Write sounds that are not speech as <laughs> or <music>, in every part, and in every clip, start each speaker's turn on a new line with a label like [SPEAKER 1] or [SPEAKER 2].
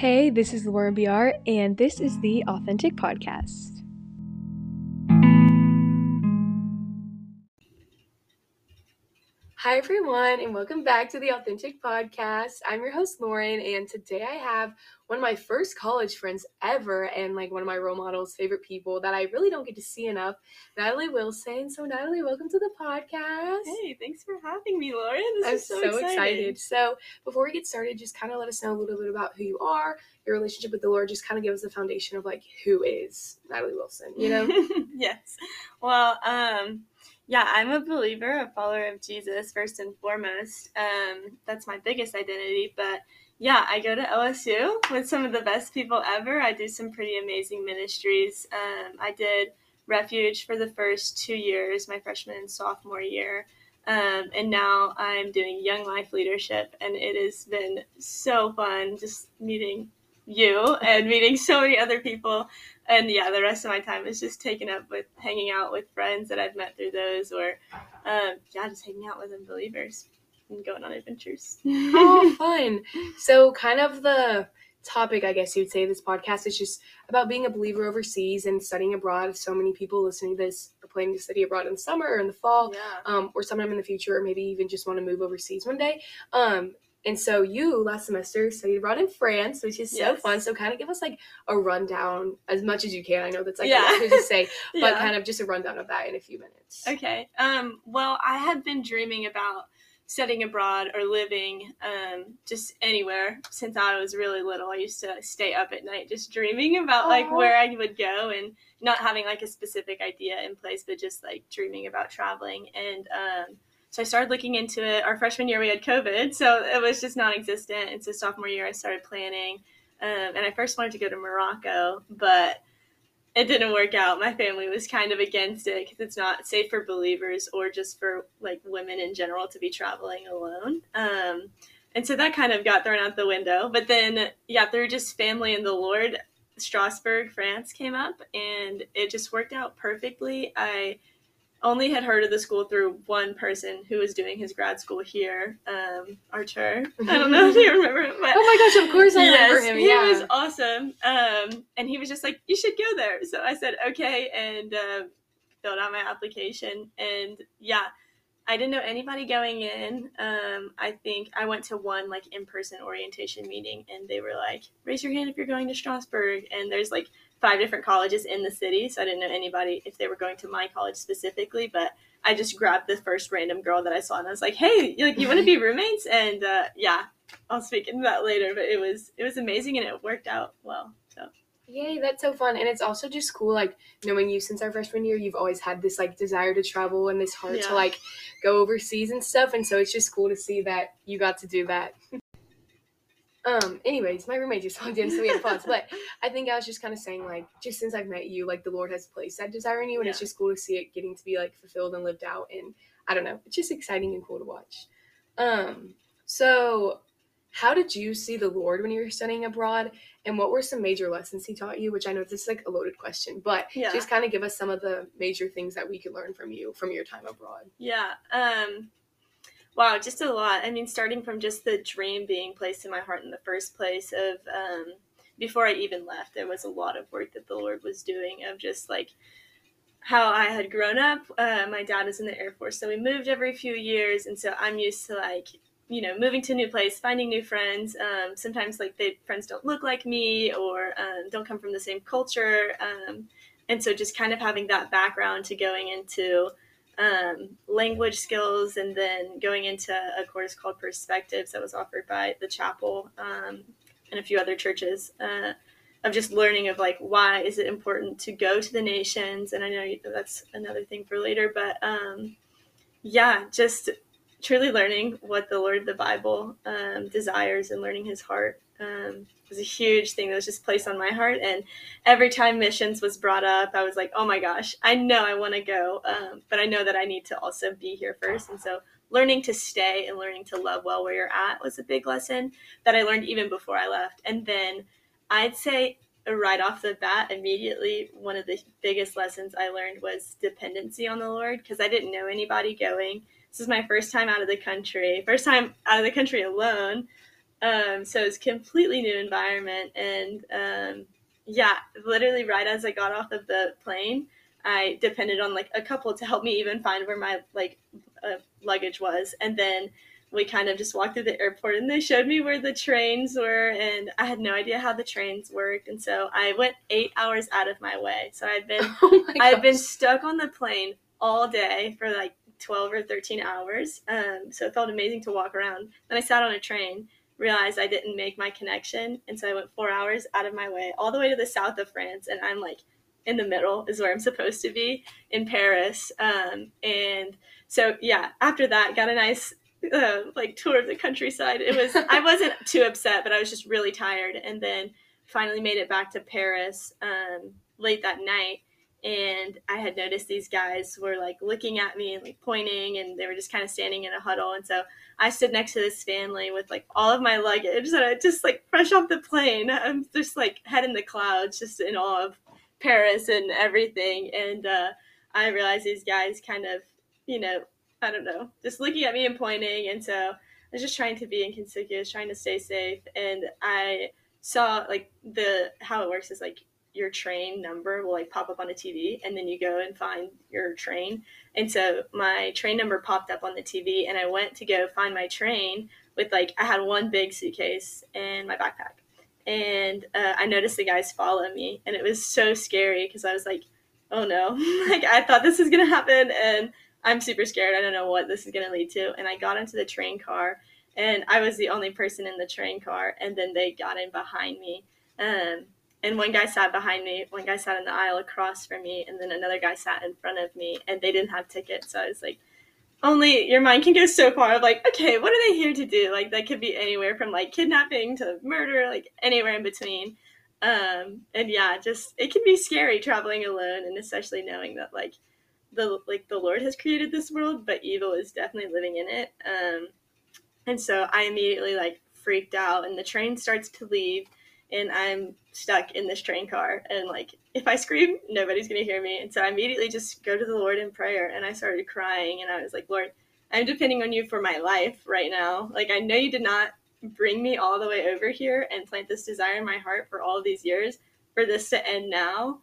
[SPEAKER 1] Hey, this is Laura BR, and this is the Authentic Podcast. Hi, everyone, and welcome back to the Authentic Podcast. I'm your host, Lauren, and today I have one of my first college friends ever and like one of my role models, favorite people that I really don't get to see enough, Natalie Wilson. So, Natalie, welcome to the podcast.
[SPEAKER 2] Hey, thanks for having me, Lauren. This
[SPEAKER 1] I'm
[SPEAKER 2] is so,
[SPEAKER 1] so
[SPEAKER 2] exciting.
[SPEAKER 1] excited. So, before we get started, just kind of let us know a little bit about who you are, your relationship with the Lord. Just kind of give us the foundation of like who is Natalie Wilson, you know? <laughs>
[SPEAKER 2] yes. Well, um, yeah, I'm a believer, a follower of Jesus first and foremost. Um, that's my biggest identity. But yeah, I go to LSU with some of the best people ever. I do some pretty amazing ministries. Um, I did Refuge for the first two years, my freshman and sophomore year. Um, and now I'm doing Young Life Leadership, and it has been so fun just meeting you and meeting so many other people. And yeah, the rest of my time is just taken up with hanging out with friends that I've met through those, or um, yeah, just hanging out with unbelievers and going on adventures. <laughs>
[SPEAKER 1] oh, <laughs> fun. So, kind of the topic, I guess you'd say, this podcast is just about being a believer overseas and studying abroad. So many people listening to this are planning to study abroad in the summer or in the fall,
[SPEAKER 2] yeah.
[SPEAKER 1] um, or sometime in the future, or maybe even just want to move overseas one day. Um, and so you last semester studied abroad in France, which is so
[SPEAKER 2] Yes.
[SPEAKER 1] fun. So kind of give us like a rundown as much as you can. I know that's like
[SPEAKER 2] Yeah.
[SPEAKER 1] a lot to just say, <laughs> but
[SPEAKER 2] Yeah.
[SPEAKER 1] kind of just a rundown of that in a few minutes.
[SPEAKER 2] Okay. Um, well, I had been dreaming about studying abroad or living um, just anywhere since I was really little. I used to stay up at night just dreaming about like where I would go and not having like a specific idea in place, but just like dreaming about traveling. And um, so I started looking into it. Our freshman year we had COVID, so it was just non-existent. And so sophomore year I started planning, um, and I first wanted to go to Morocco, but it didn't work out. My family was kind of against it because it's not safe for believers or just for like women in general to be traveling alone. Um, and so that kind of got thrown out the window. But then, yeah, through just family and the Lord, Strasbourg, France came up, and it just worked out perfectly. I only had heard of the school through one person who was doing his grad school here, um, Archer. I don't know if you remember him, but
[SPEAKER 1] Oh my gosh, of course I remember
[SPEAKER 2] yes,
[SPEAKER 1] him.
[SPEAKER 2] he was awesome. Um, and he was just like, "You should go there." So I said, "Okay," and uh, filled out my application. And yeah, I didn't know anybody going in. Um, I think I went to one like in-person orientation meeting, and they were like, "Raise your hand if you're going to Strasbourg." And there's like five different colleges in the city, so I didn't know anybody if they were going to my college specifically, but. I just grabbed the first random girl that I saw, and I was like, "Hey, you- like, you want to be <laughs> roommates?" And uh, yeah, I'll speak into that later, but it was it was amazing and it worked out well. So
[SPEAKER 1] Yay, that's so fun. And it's also just cool, like knowing you since our freshman year, you've always had this like desire to travel and this heart to like go overseas and stuff. And so it's just cool to see that you got to do that. <laughs> um, anyways, my roommate just <laughs> walked in, so we had pause. But I think I was just kind of saying, like, just since I've met you, like the Lord has placed that desire in you, and it's just cool to see it getting to be like fulfilled and lived out. And I don't know, it's just exciting and cool to watch. Um, so how did you see the Lord when you were studying abroad? And what were some major lessons he taught you? Which I know this is like a loaded question, but
[SPEAKER 2] Yeah.
[SPEAKER 1] just kind of give us some of the major things that we could learn from you from your time abroad.
[SPEAKER 2] yeah, um, wow, just a lot. I mean, starting from just the dream being placed in my heart in the first place of um, before I even left, there was a lot of work that the Lord was doing of just like how I had grown up. Uh, my dad was in the Air Force, so we moved every few years, and so I'm used to like you know moving to a new place, finding new friends. Um, sometimes like the friends don't look like me or um, don't come from the same culture, um, and so just kind of having that background to going into um, language skills and then going into a course called Perspectives that was offered by the chapel um, and a few other churches. Uh, of just learning of like why is it important to go to the nations and i know that's another thing for later but um yeah just truly learning what the lord of the bible um, desires and learning his heart um, was a huge thing that was just placed on my heart and every time missions was brought up i was like oh my gosh i know i want to go um, but i know that i need to also be here first and so learning to stay and learning to love well where you're at was a big lesson that i learned even before i left and then I'd say right off the bat, immediately, one of the biggest lessons I learned was dependency on the Lord because I didn't know anybody going. This is my first time out of the country, first time out of the country alone. Um, so it's completely new environment, and um, yeah, literally right as I got off of the plane, I depended on like a couple to help me even find where my like uh, luggage was, and then we kind of just walked through the airport and they showed me where the trains were and I had no idea how the trains worked and so I went 8 hours out of my way. So I've been <laughs> oh I'd been stuck on the plane all day for like 12 or 13 hours. Um, so it felt amazing to walk around. Then I sat on a train, realized I didn't make my connection, and so I went 4 hours out of my way all the way to the south of France and I'm like in the middle is where I'm supposed to be in Paris. Um, and so yeah, after that, got a nice uh, like tour of the countryside. It was I <laughs> wasn't too upset, but I was just really tired. And then finally made it back to Paris um, late that night, and I had noticed these guys were like looking at me and like pointing, and they were just kind of standing in a huddle. And so I stood next to this family with like all of my luggage, and I just like fresh off the plane. I'm just like head in the clouds, just in awe of Paris and everything. And uh, I realized these guys kind of, you know, I don't know, just looking at me and pointing. And so I was just trying to be inconspicuous, trying to stay safe. And I saw like the how it works is like your train number will like pop up on a TV and then you go and find your train. And so my train number popped up on the TV and I went to go find my train with like I had one big suitcase and my backpack. And uh, I noticed the guys follow me and it was so scary because I was like, oh no, <laughs> like I thought this was gonna happen and I'm super scared. I don't know what this is going to lead to. And I got into the train car, and I was the only person in the train car. And then they got in behind me. Um, and one guy sat behind me, one guy sat in the aisle across from me, and then another guy sat in front of me, and they didn't have tickets. So I was like, only your mind can go so far of like, okay, what are they here to do? Like that could be anywhere from like kidnapping to murder, like anywhere in between. Um, and yeah, just it can be scary traveling alone, and especially knowing that like the like the Lord has created this world, but evil is definitely living in it. Um, and so I immediately like freaked out, and the train starts to leave, and I'm stuck in this train car, and like if I scream, nobody's gonna hear me, and so I immediately just go to the Lord in prayer, and I started crying, and I was like, Lord, I'm depending on you for my life right now. Like I know you did not bring me all the way over here and plant this desire in my heart for all these years for this to end now.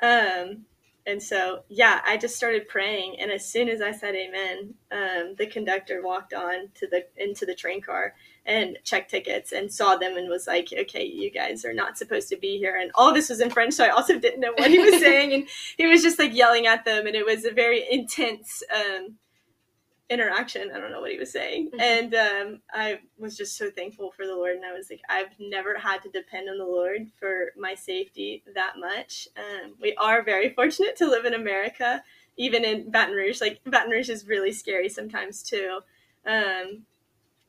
[SPEAKER 2] Um, and so, yeah, I just started praying, and as soon as I said Amen, um, the conductor walked on to the into the train car and checked tickets and saw them and was like, "Okay, you guys are not supposed to be here." And all this was in French, so I also didn't know what he was <laughs> saying, and he was just like yelling at them, and it was a very intense. Um, interaction. I don't know what he was saying. Mm-hmm. And um, I was just so thankful for the Lord. And I was like, I've never had to depend on the Lord for my safety that much. Um, we are very fortunate to live in America, even in Baton Rouge. Like, Baton Rouge is really scary sometimes, too. Um,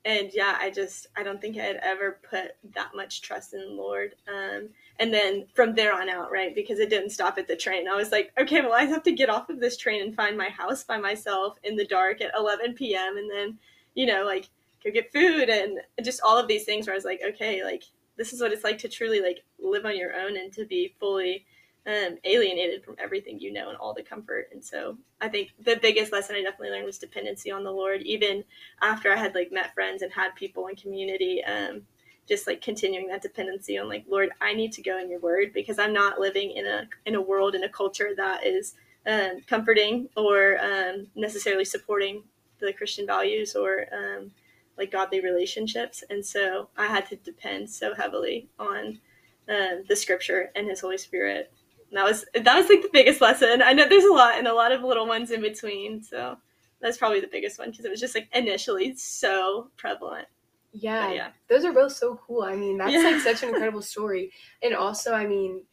[SPEAKER 2] and yeah, I just, I don't think I had ever put that much trust in the Lord. Um, and then from there on out right because it didn't stop at the train i was like okay well i have to get off of this train and find my house by myself in the dark at 11 p.m and then you know like go get food and just all of these things where i was like okay like this is what it's like to truly like live on your own and to be fully um, alienated from everything you know and all the comfort. And so i think the biggest lesson i definitely learned was dependency on the lord even after i had like met friends and had people in community um, just like continuing that dependency on like lord i need to go in your word because i'm not living in a in a world in a culture that is um, comforting or um, necessarily supporting the christian values or um, like godly relationships. And so i had to depend so heavily on uh, the scripture and his holy spirit and that was that was like the biggest lesson i know there's a lot and a lot of little ones in between so that's probably the biggest one because it was just like initially so prevalent
[SPEAKER 1] yeah, yeah, those are both so cool. I mean, that's yeah. like such an <laughs> incredible story. And also, I mean,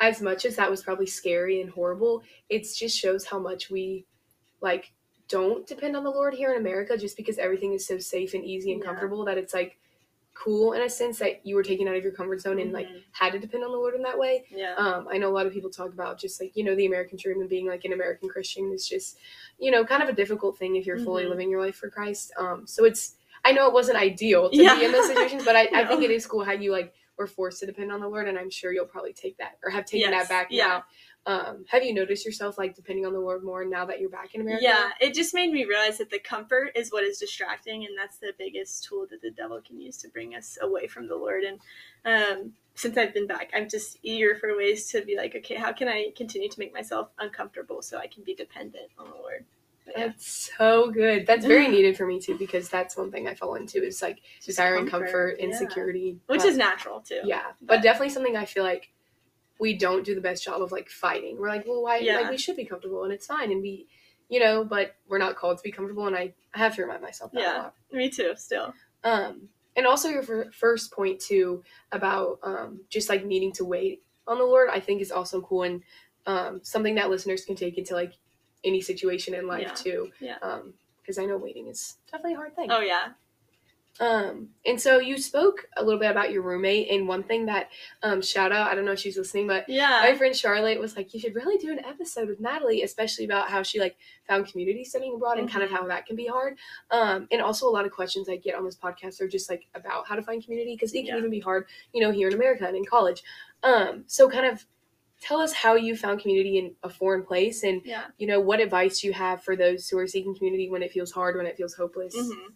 [SPEAKER 1] as much as that was probably scary and horrible, it just shows how much we like don't depend on the Lord here in America just because everything is so safe and easy and yeah. comfortable that it's like cool in a sense that you were taken out of your comfort zone and like mm-hmm. had to depend on the Lord in that way.
[SPEAKER 2] Yeah.
[SPEAKER 1] Um, I know a lot of people talk about just like, you know, the American dream and being like an American Christian is just, you know, kind of a difficult thing if you're fully mm-hmm. living your life for Christ. Um, so it's I know it wasn't ideal to yeah. be in those situations, but I, no. <laughs> I think it is cool how you like were forced to depend on the Lord, and I'm sure you'll probably take that or have taken yes. that back
[SPEAKER 2] yeah.
[SPEAKER 1] now. Um, have you noticed yourself like depending on the Lord more now that you're back in America?
[SPEAKER 2] Yeah, it just made me realize that the comfort is what is distracting, and that's the biggest tool that the devil can use to bring us away from the Lord. And um, since I've been back, I'm just eager for ways to be like, okay, how can I continue to make myself uncomfortable so I can be dependent on the Lord?
[SPEAKER 1] But yeah. That's so good. That's very needed for me too because that's one thing I fall into is like desiring comfort, comfort insecurity,
[SPEAKER 2] yeah. which but, is natural too.
[SPEAKER 1] Yeah, but, but definitely something I feel like we don't do the best job of like fighting. We're like, well, why? Yeah. Like we should be comfortable and it's fine and we, you know, but we're not called to be comfortable. And I, I have to remind myself that yeah, a lot.
[SPEAKER 2] Me too. Still.
[SPEAKER 1] Um, and also your first point too about um just like needing to wait on the Lord, I think is also cool and um something that listeners can take into like any situation in life
[SPEAKER 2] yeah.
[SPEAKER 1] too.
[SPEAKER 2] Yeah.
[SPEAKER 1] Um, because I know waiting is definitely a hard thing.
[SPEAKER 2] Oh yeah,
[SPEAKER 1] um, and so you spoke a little bit about your roommate, and one thing that um, shout out, I don't know if she's listening, but
[SPEAKER 2] yeah,
[SPEAKER 1] my friend Charlotte was like, you should really do an episode with Natalie, especially about how she like found community studying abroad mm-hmm. and kind of mm-hmm. how that can be hard. Um, and also a lot of questions I get on this podcast are just like about how to find community because it can yeah. even be hard, you know, here in America and in college. Um, so kind of tell us how you found community in a foreign place and
[SPEAKER 2] yeah.
[SPEAKER 1] you know what advice you have for those who are seeking community when it feels hard when it feels hopeless
[SPEAKER 2] mm-hmm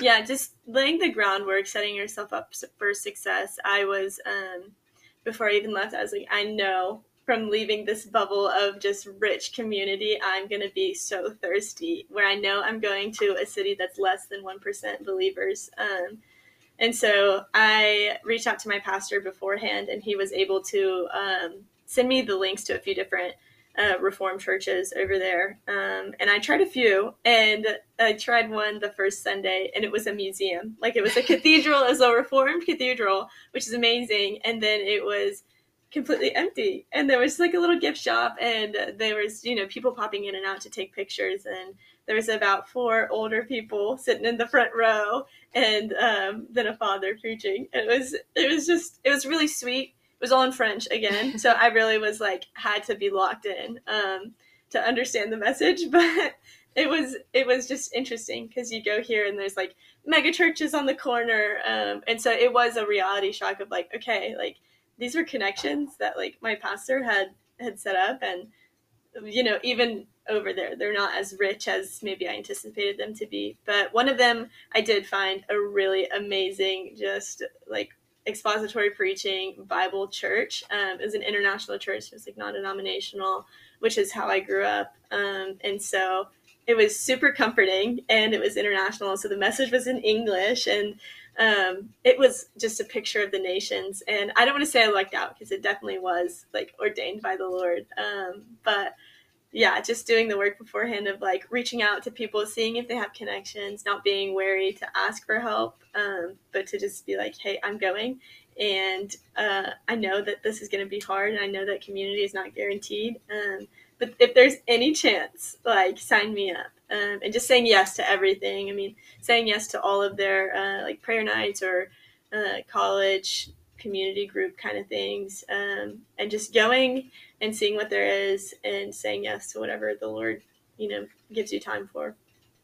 [SPEAKER 2] yeah, just laying the groundwork, setting yourself up for success. I was um, before I even left. I was like, I know from leaving this bubble of just rich community, I'm gonna be so thirsty. Where I know I'm going to a city that's less than one percent believers. Um, and so I reached out to my pastor beforehand, and he was able to um, send me the links to a few different uh, Reformed churches over there. Um, and I tried a few, and I tried one the first Sunday, and it was a museum. Like it was a <laughs> cathedral, as a Reformed cathedral, which is amazing. And then it was completely empty, and there was like a little gift shop, and there was you know people popping in and out to take pictures, and there was about four older people sitting in the front row, and um, then a father preaching. It was it was just it was really sweet it was all in French again. so I really was like had to be locked in um, to understand the message, <laughs> but it was it was just interesting because you go here and there's like mega churches on the corner, um, and so it was a reality shock of like okay, like these were connections that like my pastor had had set up, and you know even over there they're not as rich as maybe I anticipated them to be. But one of them I did find a really amazing, just like expository preaching Bible church. Um, it was an international church. It was like non-denominational, which is how I grew up. Um, and so it was super comforting and it was international. So the message was in English and um, it was just a picture of the nations. And I don't want to say I lucked out because it definitely was like ordained by the Lord. Um, but yeah, just doing the work beforehand of like reaching out to people, seeing if they have connections, not being wary to ask for help, um, but to just be like, hey, I'm going. And uh, I know that this is going to be hard, and I know that community is not guaranteed. Um, but if there's any chance, like, sign me up. Um, and just saying yes to everything. I mean, saying yes to all of their uh, like prayer nights or uh, college community group kind of things, um, and just going and seeing what there is and saying yes to whatever the Lord, you know, gives you time for.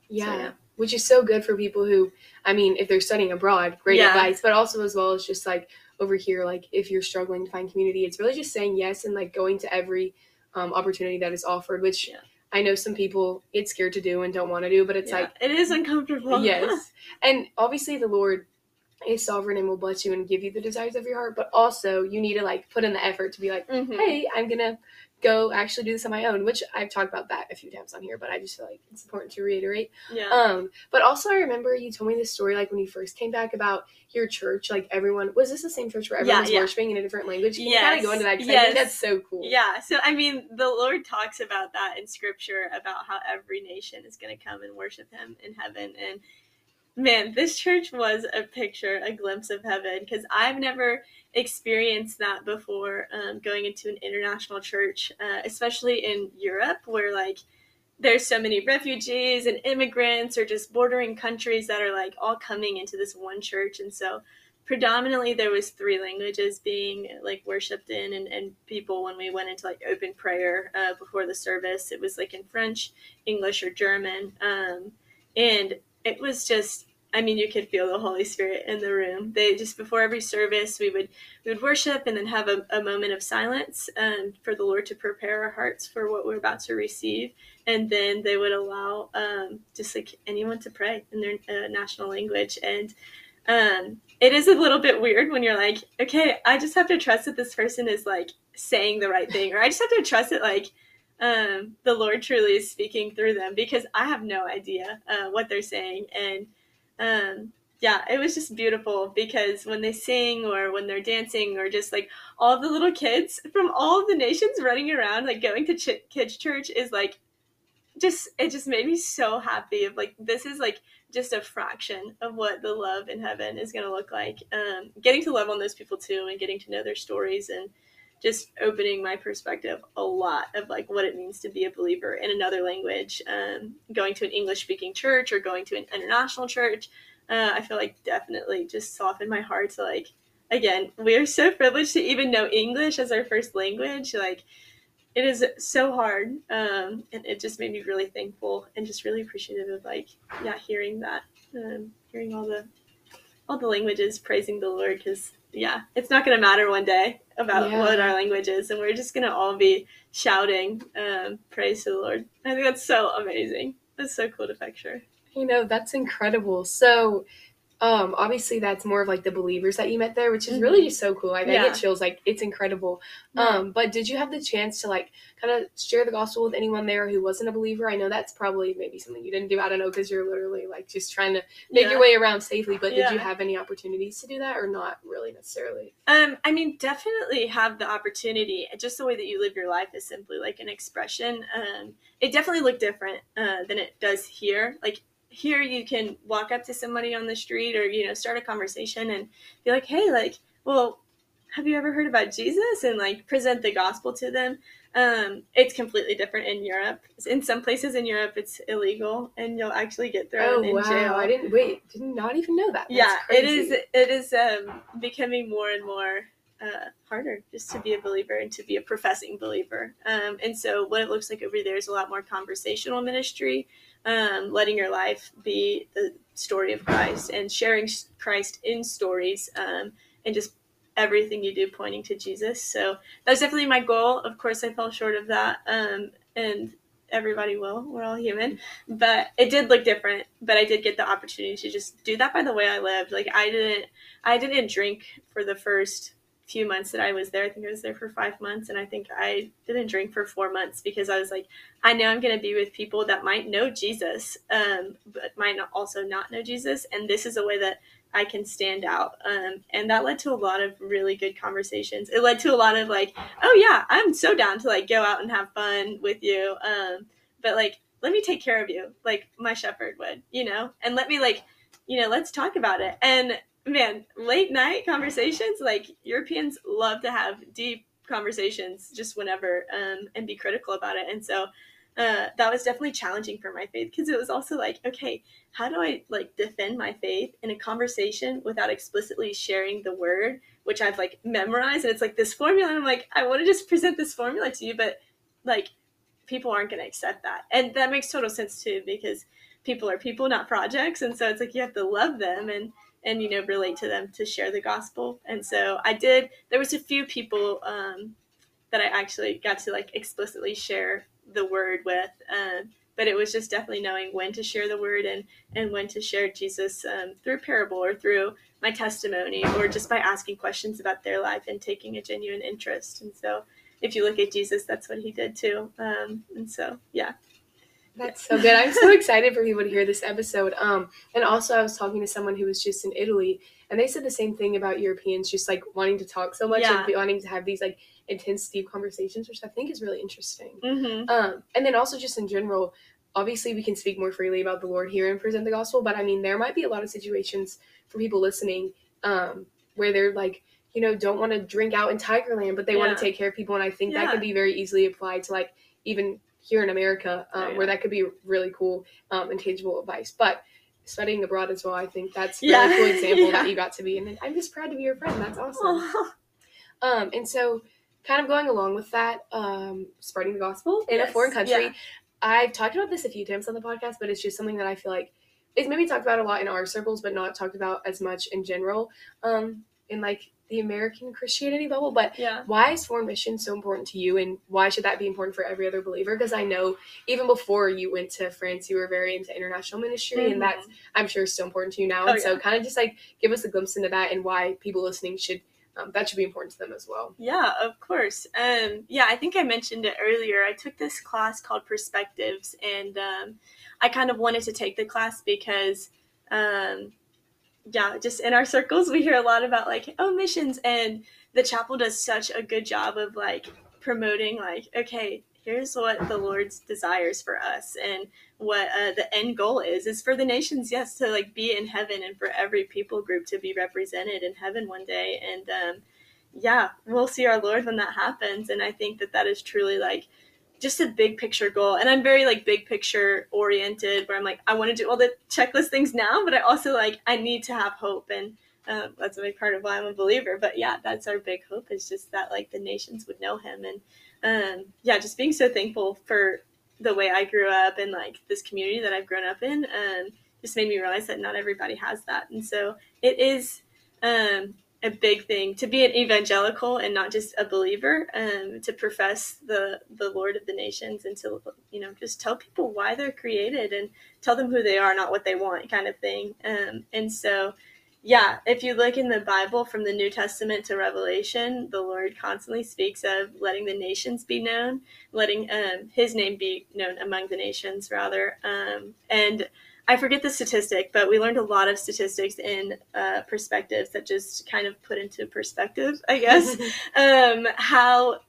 [SPEAKER 1] Yeah. So, yeah. Which is so good for people who, I mean, if they're studying abroad, great yeah. advice, but also as well as just like over here, like if you're struggling to find community, it's really just saying yes and like going to every um, opportunity that is offered, which yeah. I know some people get scared to do and don't want to do, but it's yeah, like
[SPEAKER 2] it is uncomfortable.
[SPEAKER 1] yes. <laughs> And obviously the Lord is sovereign and will bless you and give you the desires of your heart, but also you need to like put in the effort to be like, mm-hmm. hey, I'm gonna go actually do this on my own, which I've talked about that a few times on here, but I just feel like it's important to reiterate.
[SPEAKER 2] Yeah.
[SPEAKER 1] Um, but also I remember you told me this story like when you first came back about your church, like everyone was this the same church where everyone's yeah, yeah. worshiping in a different language? Can yes. you kind of go into that because yes. That's so cool.
[SPEAKER 2] Yeah. So I mean the Lord talks about that in scripture about how every nation is gonna come and worship him in heaven and man, this church was a picture, a glimpse of heaven, because I've never experienced that before um, going into an international church, uh, especially in Europe, where like there's so many refugees and immigrants or just bordering countries that are like all coming into this one church. And so predominantly there was three languages being like worshipped in and, and people when we went into like open prayer uh, before the service it was like in french english or german um, and it was just I mean, you could feel the Holy Spirit in the room. They just before every service, we would we would worship and then have a, a moment of silence um, for the Lord to prepare our hearts for what we're about to receive, and then they would allow um, just like anyone to pray in their uh, national language. And um, it is a little bit weird when you're like, okay, I just have to trust that this person is like saying the right thing, or I just have to trust that like um, the Lord truly is speaking through them because I have no idea uh, what they're saying. And um, yeah, it was just beautiful because when they sing or when they're dancing or just like all the little kids from all the nations running around, like going to ch- kids' church is like just it just made me so happy of like this is like just a fraction of what the love in heaven is going to look like um, getting to love on those people too and getting to know their stories and just opening my perspective a lot of like what it means to be a believer in another language um, going to an english speaking church or going to an international church uh, i feel like definitely just softened my heart to like again we're so privileged to even know english as our first language like it is so hard um, and it just made me really thankful and just really appreciative of like yeah hearing that um, hearing all the all the languages praising the lord because yeah it's not going to matter one day about
[SPEAKER 1] Yeah.
[SPEAKER 2] what our language is and we're just going to all be shouting um, praise to the lord i think that's so amazing that's so cool to picture
[SPEAKER 1] You know, that's incredible. So, um, obviously that's more of like the believers that you met there, which is really
[SPEAKER 2] Mhm.
[SPEAKER 1] just so cool. Like I
[SPEAKER 2] Yeah.
[SPEAKER 1] get chills, like it's incredible. Um, but did you have the chance to like kind of share the gospel with anyone there who wasn't a believer? I know that's probably maybe something you didn't do. I don't know because you're literally like just trying to make
[SPEAKER 2] Yeah.
[SPEAKER 1] your way around safely. But did you have any opportunities to do that, or not really necessarily?
[SPEAKER 2] Um, I mean, definitely have the opportunity. Just the way that you live your life is simply like an expression. Um, it definitely looked different uh, than it does here. Like here, you can walk up to somebody on the street or you know start a conversation and be like, "Hey, like, well, have you ever heard about Jesus?" and like present the gospel to them. Um, it's completely different in Europe. In some places in Europe, it's illegal, and you'll actually get
[SPEAKER 1] Oh
[SPEAKER 2] thrown in
[SPEAKER 1] wow!
[SPEAKER 2] jail
[SPEAKER 1] I didn't wait. Did not even know that. That's
[SPEAKER 2] yeah it is it is um, becoming more and more uh, harder just to be a believer and to be a professing believer um, and so what it looks like over there is a lot more conversational ministry um, letting your life be the story of christ and sharing christ in stories um, and just everything you do pointing to jesus. So that's definitely my goal. Of course i fell short of that um, and everybody will. We're all human. But it did look different but i did get the opportunity to just do that by the way i lived. Like i didn't i didn't drink for the first few months that i was there. I think i was there for five months and i think i didn't drink for four months because i was like i know i'm going to be with people that might know jesus um, but might not also not know jesus and this is a way that i can stand out um, and that led to a lot of really good conversations. It led to a lot of like oh yeah i'm so down to like go out and have fun with you um, but like let me take care of you like my shepherd would you know and let me like you know let's talk about it. And man late night conversations like europeans love to have deep conversations just whenever um, and be critical about it. And so uh, that was definitely challenging for my faith because it was also like okay how do i like defend my faith in a conversation without explicitly sharing the word which i've like memorized? And it's like this formula and i'm like i want to just present this formula to you but like people aren't going to accept that. And that makes total sense too because people are people not projects. And so it's like you have to love them and and you know relate to them to share the gospel. And so i did there was a few people um, that i actually got to like explicitly share the word with um, but it was just definitely knowing when to share the word and and when to share jesus um, through parable or through my testimony or just by asking questions about their life and taking a genuine interest. And so if you look at jesus that's what he did too. Um, and so yeah
[SPEAKER 1] That's so good. I'm so excited for people to hear this episode. Um, and also I was talking to someone who was just in Italy, and they said the same thing about Europeans just like wanting to talk so much
[SPEAKER 2] Yeah.
[SPEAKER 1] and wanting to have these like intense, deep conversations, which I think is really interesting.
[SPEAKER 2] mm-hmm.
[SPEAKER 1] Um, and then also just in general, obviously we can speak more freely about the Lord here and present the gospel, but I mean there might be a lot of situations for people listening um, where they're like, you know, don't want to drink out in Tigerland, but they want to take care of people, and I think that can be very easily applied to like even here in America, um,
[SPEAKER 2] Oh, yeah.
[SPEAKER 1] where that could be really cool um, and tangible advice. But studying abroad as well, I think that's a really cool example <laughs>
[SPEAKER 2] Yeah.
[SPEAKER 1] that you got to be, and I'm just proud to be your friend. That's awesome. Um, and so, kind of going along with that, um, spreading the gospel in a foreign country.
[SPEAKER 2] yeah.
[SPEAKER 1] I've talked about this a few times on the podcast, but it's just something that I feel like is maybe talked about a lot in our circles, but not talked about as much in general. Um, in like the American Christianity bubble, but
[SPEAKER 2] Yeah.
[SPEAKER 1] why is foreign mission so important to you and why should that be important for every other believer because i know even before you went to france you were very into international ministry and that's i'm sure is so important to you now
[SPEAKER 2] Mm-hmm. Oh,
[SPEAKER 1] and so
[SPEAKER 2] yeah.
[SPEAKER 1] kind of just like give us a glimpse into that and why people listening should um, that should be important to them as well
[SPEAKER 2] Yeah, of course. Um, yeah, I think I mentioned it earlier. I took this class called Perspectives, and um, I kind of wanted to take the class because, um, yeah, just in our circles, we hear a lot about like, oh, missions, and the chapel does such a good job of like promoting, like, okay, here's what the Lord's desires for us, and what uh, the end goal is is for the nations, yes, to like be in heaven, and for every people group to be represented in heaven one day, and um, yeah, we'll see our Lord when that happens. And I think that that is truly like just a big picture goal. And I'm very like big picture oriented, where I'm like, I want to do all the checklist things now, but I also like, I need to have hope. And um, that's a big part of why I'm a believer. But yeah, that's our big hope is just that like the nations would know him. And um, yeah, just being so thankful for the way I grew up and like this community that I've grown up in. Um, just made me realize that not everybody has that. And so it is um, a big thing to be an evangelical and not just a believer um, to profess the the lord of the nations and to you know just tell people why they're created and tell them who they are not what they want kind of thing. Um, and so yeah if you look in the bible from the new testament to revelation the lord constantly speaks of letting the nations be known letting um, his name be known among the nations rather. Um, and I forget the statistic, but we learned a lot of statistics in uh, perspectives that just kind of put into perspective, I guess, <laughs> um, how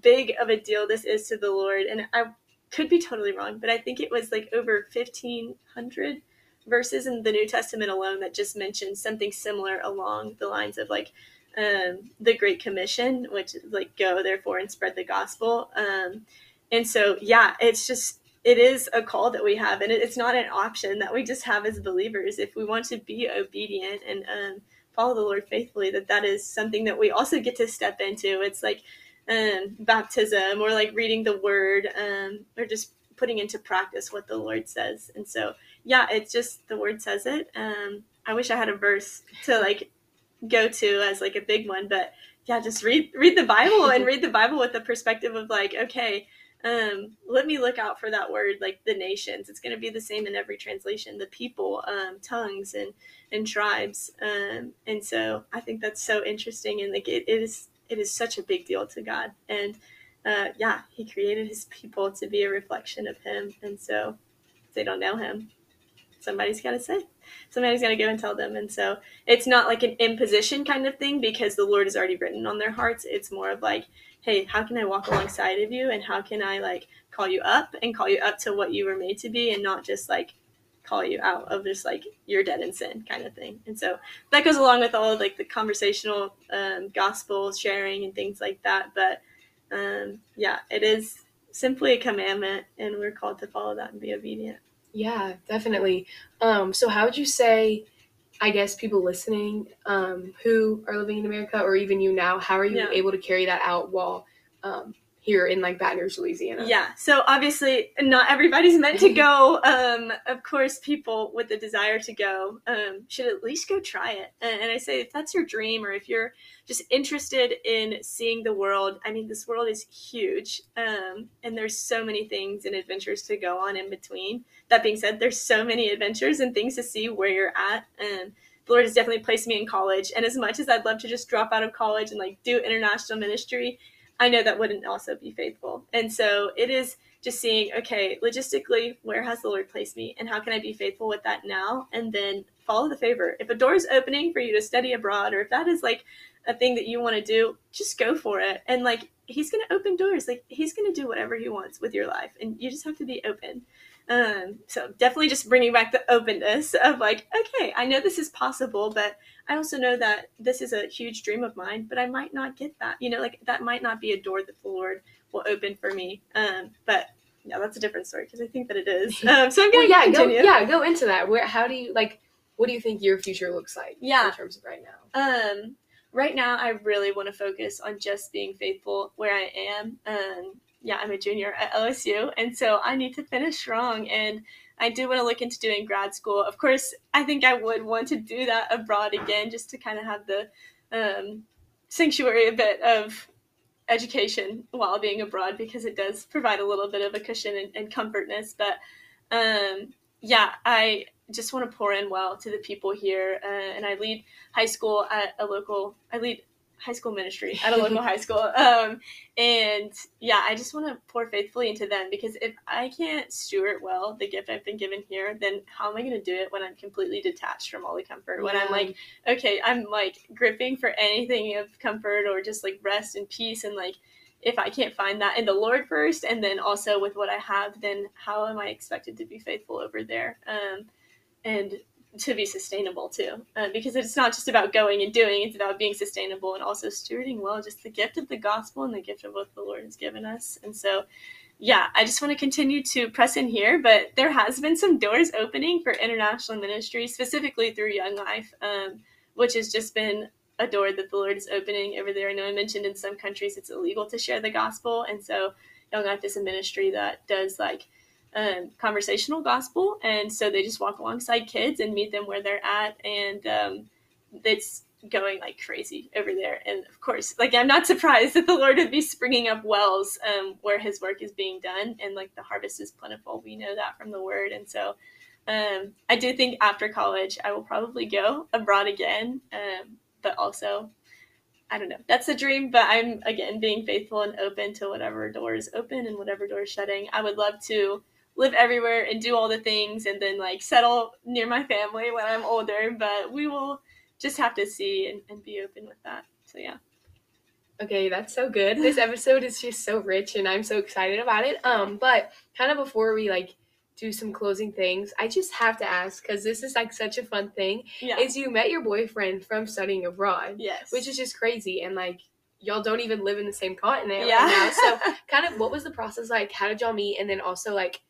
[SPEAKER 2] big of a deal this is to the Lord. And I could be totally wrong, but I think it was like over 1,500 verses in the New Testament alone that just mentioned something similar along the lines of like um, the Great Commission, which is like go therefore and spread the gospel. Um, and so, yeah, it's just it is a call that we have and it's not an option that we just have as believers. If we want to be obedient and um, follow the lord faithfully that that is something that we also get to step into. It's like um, baptism or like reading the word um, or just putting into practice what the lord says. And so yeah it's just the word says it. Um, i wish i had a verse to like go to as like a big one but yeah just read read the bible and <laughs> read the bible with the perspective of like okay um, let me look out for that word like the nations. It's going to be the same in every translation the people um, tongues and and tribes. Um, and so i think that's so interesting and like it, it is it is such a big deal to god. And uh, yeah he created his people to be a reflection of him. And so they don't know him somebody's got to say. Somebody's got to go and tell them. And so it's not like an imposition kind of thing because the lord is already written on their hearts. It's more of like hey how can i walk alongside of you? And how can i like call you up and call you up to what you were made to be and not just like call you out of just like you're dead in sin kind of thing. And so that goes along with all of like the conversational um, gospel sharing and things like that. But um, yeah it is simply a commandment and we're called to follow that and be obedient
[SPEAKER 1] Yeah, definitely. Um, so how would you say, I guess people listening um, who are living in America or even you now, how are you
[SPEAKER 2] Yeah.
[SPEAKER 1] able to carry that out while um, here in like Baton Rouge, Louisiana?
[SPEAKER 2] Yeah. So obviously, not everybody's meant to go. Um, of course, people with the desire to go um, should at least go try it. And, and I say, if that's your dream, or if you're just interested in seeing the world, I mean, this world is huge, um, and there's so many things and adventures to go on in between. That being said, there's so many adventures and things to see where you're at, and the Lord has definitely placed me in college. And as much as I'd love to just drop out of college and like do international ministry, I know that wouldn't also be faithful. And so it is just seeing, okay, logistically, where has the Lord placed me? And how can I be faithful with that now? And then follow the favor. If a door is opening for you to study abroad, or if that is like a thing that you want to do, just go for it. And like, He's going to open doors. Like, He's going to do whatever He wants with your life. And you just have to be open. Um, so definitely just bringing back the openness of like, okay, I know this is possible, but I also know that this is a huge dream of mine, but I might not get that. You know, like that might not be a door that the Lord will open for me. Um, but yeah, that's a different story because I think that it is. <laughs> Um, so I'm
[SPEAKER 1] Well,
[SPEAKER 2] going to
[SPEAKER 1] yeah, go,
[SPEAKER 2] continue.
[SPEAKER 1] yeah, go into that. Where, how do you like? What do you think your future looks like?
[SPEAKER 2] Yeah.
[SPEAKER 1] in terms of right now.
[SPEAKER 2] Um, right now, I really want to focus on just being faithful where I am. Um, yeah, I'm a junior at LSU, and so I need to finish strong. And I do want to look into doing grad school. Of course, I think I would want to do that abroad again, just to kind of have the um, sanctuary a bit of education while being abroad because it does provide a little bit of a cushion and, and comfortness. But um, yeah, I just want to pour in well to the people here, uh, and I lead high school at a local. I lead high school ministry at a local high school. <laughs> Um, and yeah, I just want to pour faithfully into them because if I can't steward well the gift I've been given here, then how am I going to do it when I'm completely detached from all the comfort? When I'm like, okay, I'm like gripping for anything of comfort or just like rest and peace and like if I can't find that in the Lord first, and then also with what I have, then how am I expected to be faithful over there? Um, and to be sustainable too. Uh, because it's not just about going and doing it's about being sustainable and also stewarding well just the gift of the gospel and the gift of what the lord has given us. And so yeah i just want to continue to press in here but there has been some doors opening for international ministry specifically through young life um, which has just been a door that the lord is opening over there. I know i mentioned in some countries it's illegal to share the gospel and so young life is a ministry that does like um, conversational gospel, and so they just walk alongside kids and meet them where they're at, and um, it's going like crazy over there. And of course, like I'm not <laughs> surprised that the Lord would be springing up wells um, where His work is being done, and like the harvest is plentiful. We know that from the Word, and so um, I do think after college I will probably go abroad again, um, but also. I don't know. That's a dream, but I'm again being faithful and open to whatever doors open and whatever doors shutting. I would love to live everywhere and do all the things and then like settle near my family when I'm older. But we will just have to see and, and be open with that. So yeah.
[SPEAKER 1] Okay, that's so good. This <laughs> episode is just so rich and I'm so excited about it. Um, but kind of before we like do some closing things, I just have to ask because this is like such a fun thing. Yeah. Is you met your boyfriend from studying abroad.
[SPEAKER 2] Yes.
[SPEAKER 1] Which is just crazy and like y'all don't even live in the same continent yeah. right now. So <laughs> kind of what was the process like? How did y'all meet? And then also like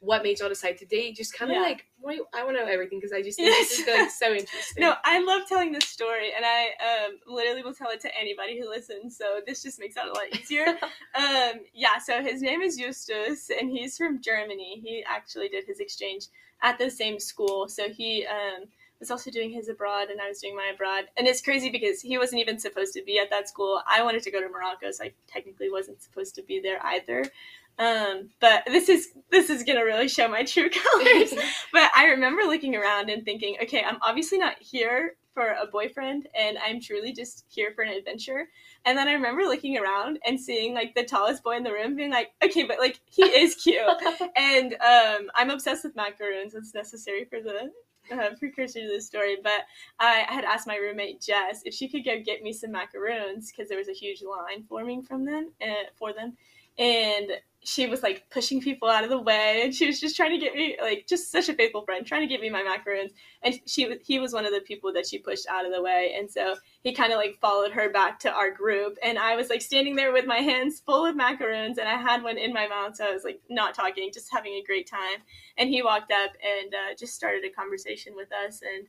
[SPEAKER 1] what made y'all decide to date? Just kind of yeah. like, wait, I want to know everything because I just think yes. this is like <laughs> so interesting.
[SPEAKER 2] no, I love telling this story, and I um, literally will tell it to anybody who listens. So this just makes it a lot easier. <laughs> um, yeah, so his name is Justus, and he's from Germany. He actually did his exchange at the same school, so he. Um, was also doing his abroad and I was doing my abroad. And it's crazy because he wasn't even supposed to be at that school. I wanted to go to Morocco, so I technically wasn't supposed to be there either. Um, but this is this is gonna really show my true <laughs> colors. <laughs> but I remember looking around and thinking, okay, I'm obviously not here for a boyfriend, and I'm truly just here for an adventure. And then I remember looking around and seeing like the tallest boy in the room, being like, okay, but like he <laughs> is cute. and um, I'm obsessed with macaroons. It's necessary for the uh, precursor to this story, but I had asked my roommate Jess if she could go get me some macaroons because there was a huge line forming from them uh, for them, and she was like pushing people out of the way and she was just trying to get me like just such a faithful friend trying to get me my macaroons. And she was he was one of the people that she pushed out of the way. And so he kind of like followed her back to our group. And i was like standing there with my hands full of macaroons and i had one in my mouth so i was like not talking just having a great time. And he walked up and uh, just started a conversation with us. And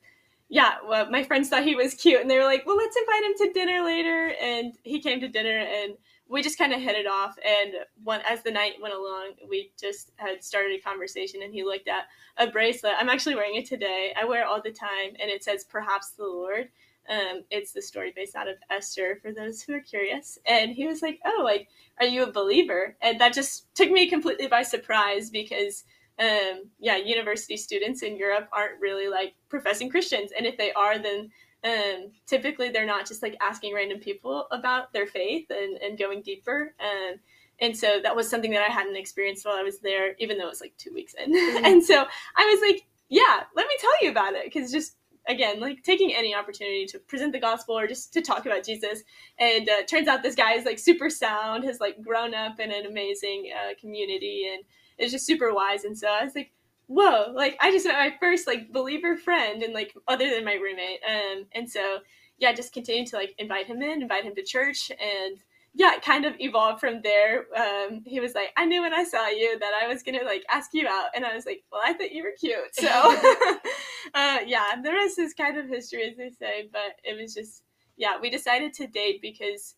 [SPEAKER 2] yeah, well, my friends thought he was cute, and they were like, "Well, let's invite him to dinner later." And he came to dinner, and we just kind of hit it off and one as the night went along we just had started a conversation and he looked at a bracelet. I'm actually wearing it today. I wear it all the time and it says perhaps the lord. Um, it's the story based out of esther for those who are curious. And he was like oh like are you a believer? And that just took me completely by surprise because um, yeah university students in europe aren't really like professing christians. And if they are then um, typically they're not just like asking random people about their faith and, and going deeper. Um, and so that was something that I hadn't experienced while I was there, even though it was like two weeks in. Mm-hmm. <laughs> and so I was like, yeah, let me tell you about it. Cause just again, like taking any opportunity to present the gospel or just to talk about Jesus. And uh, turns out this guy is like super sound, has like grown up in an amazing uh, community and is just super wise. And so I was like, whoa, like I just met my first like believer friend and like other than my roommate. Um, and so yeah, just continued to like invite him in, invite him to church and yeah, it kind of evolved from there. Um, he was like, I knew when I saw you that I was gonna like ask you out, and I was like, well, I thought you were cute. So, <laughs> uh, yeah, the rest is kind of history, as they say. But it was just, yeah, we decided to date because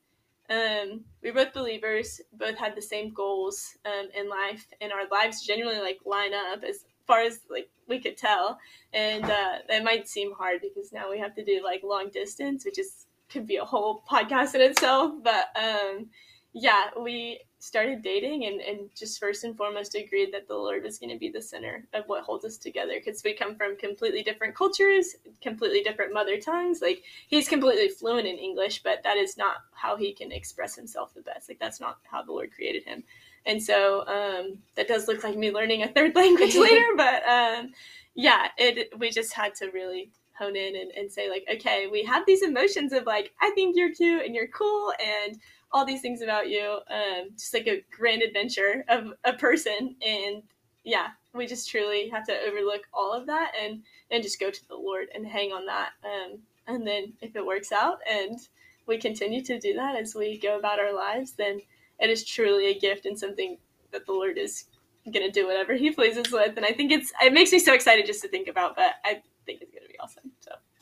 [SPEAKER 2] um, we were both believers, both had the same goals um, in life, and our lives genuinely like line up as far as like we could tell, and uh, that might seem hard because now we have to do like long distance, which is could be a whole podcast in itself. But um, yeah, we started dating and, and just first and foremost agreed that the Lord was going to be the center of what holds us together because we come from completely different cultures, completely different mother tongues. Like he's completely fluent in English, but that is not how he can express himself the best. Like that's not how the Lord created him. And so um, that does look like me learning a third <laughs> language <laughs> later, but um, yeah, it we just had to really hone in and, and say like, okay, we have these emotions of like, I think you're cute and you're cool and all these things about you, um, just like a grand adventure of a person. And yeah, we just truly have to overlook all of that and and just go to the Lord and hang on that. Um, and then if it works out and we continue to do that as we go about our lives, then it is truly a gift and something that the Lord is gonna do whatever He pleases with. And I think it's it makes me so excited just to think about. But I think it's gonna be awesome.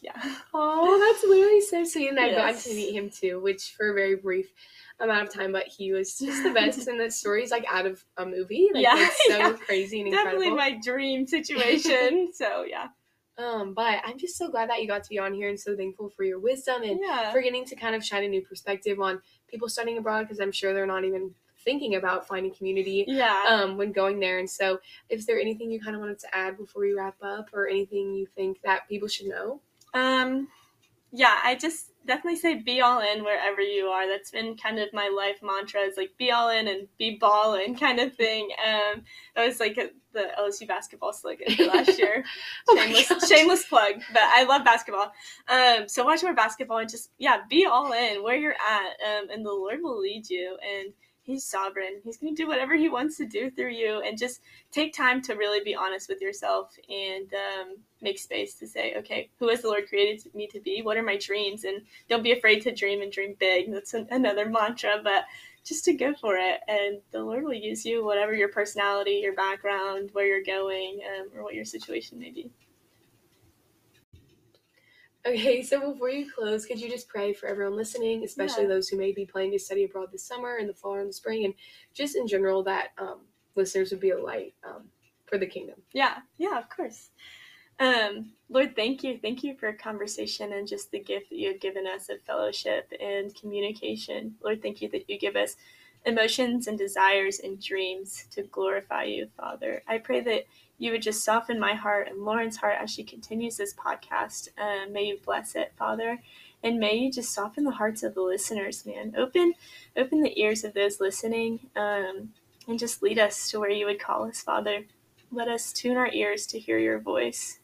[SPEAKER 2] Yeah. <laughs>
[SPEAKER 1] Oh, that's literally so sweet, and I
[SPEAKER 2] Yes.
[SPEAKER 1] got to meet him too, which for a very brief amount of time, but he was just the best, and the story's like out of a movie. <laughs> Like,
[SPEAKER 2] Yeah,
[SPEAKER 1] it's so
[SPEAKER 2] yeah.
[SPEAKER 1] crazy and incredible.
[SPEAKER 2] Definitely my dream situation. <laughs> so yeah.
[SPEAKER 1] Um, but I'm just so glad that you got to be on here, and so thankful for your wisdom and
[SPEAKER 2] Yeah.
[SPEAKER 1] for getting to kind of shine a new perspective on people studying abroad, because I'm sure they're not even thinking about finding community
[SPEAKER 2] Yeah.
[SPEAKER 1] um, when going there. And so, is there anything you kind of wanted to add before we wrap up, or anything you think that people should know?
[SPEAKER 2] Um, yeah, I just definitely say be all in wherever you are. That's been kind of my life mantra is like be all in and be ballin' <laughs> kind of thing. Um, that was like a, the LSU basketball slogan for last <laughs> year.
[SPEAKER 1] Oh
[SPEAKER 2] shameless, shameless plug, but I love basketball. Um, so watch more basketball and just yeah, be all in where you're at, um, and the Lord will lead you. And He's sovereign. He's going to do whatever He wants to do through you, and just take time to really be honest with yourself and um, make space to say, okay, who has the Lord created me to be? What are my dreams? And don't be afraid to dream and dream big. That's an, another mantra, but just to go for it, and the Lord will use you, whatever your personality, your background, where you're going, um, or what your situation may be.
[SPEAKER 1] Okay, so before you close, could you just pray for everyone listening, especially
[SPEAKER 2] Yeah.
[SPEAKER 1] those who may be planning to study abroad this summer, in the fall, and the spring, and just in general that um, listeners would be a light um, for the kingdom?
[SPEAKER 2] Yeah, yeah, of course. Um, Lord, thank you. Thank you for conversation and just the gift that you have given us of fellowship and communication. Lord, thank you that you give us emotions and desires and dreams to glorify you, Father. I pray that you would just soften my heart and Lauren's heart as she continues this podcast. Um, may you bless it, Father. And may you just soften the hearts of the listeners, man. Open, open the ears of those listening, um, and just lead us to where you would call us, Father. Let us tune our ears to hear your voice.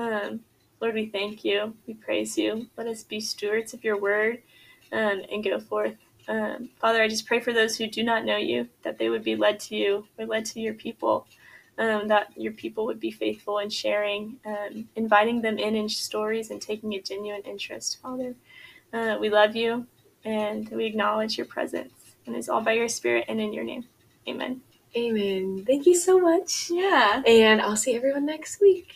[SPEAKER 2] Um, Lord, we thank you. We praise you. Let us be stewards of your word um, and go forth. Um, Father, I just pray for those who do not know you, that they would be led to you or led to your people, um, that your people would be faithful in sharing, um, inviting them in in stories and taking a genuine interest, Father. Uh, we love you and we acknowledge your presence. And it's all by your spirit and in your name. Amen.
[SPEAKER 1] Amen. Thank you so much.
[SPEAKER 2] Yeah.
[SPEAKER 1] And I'll see everyone next week.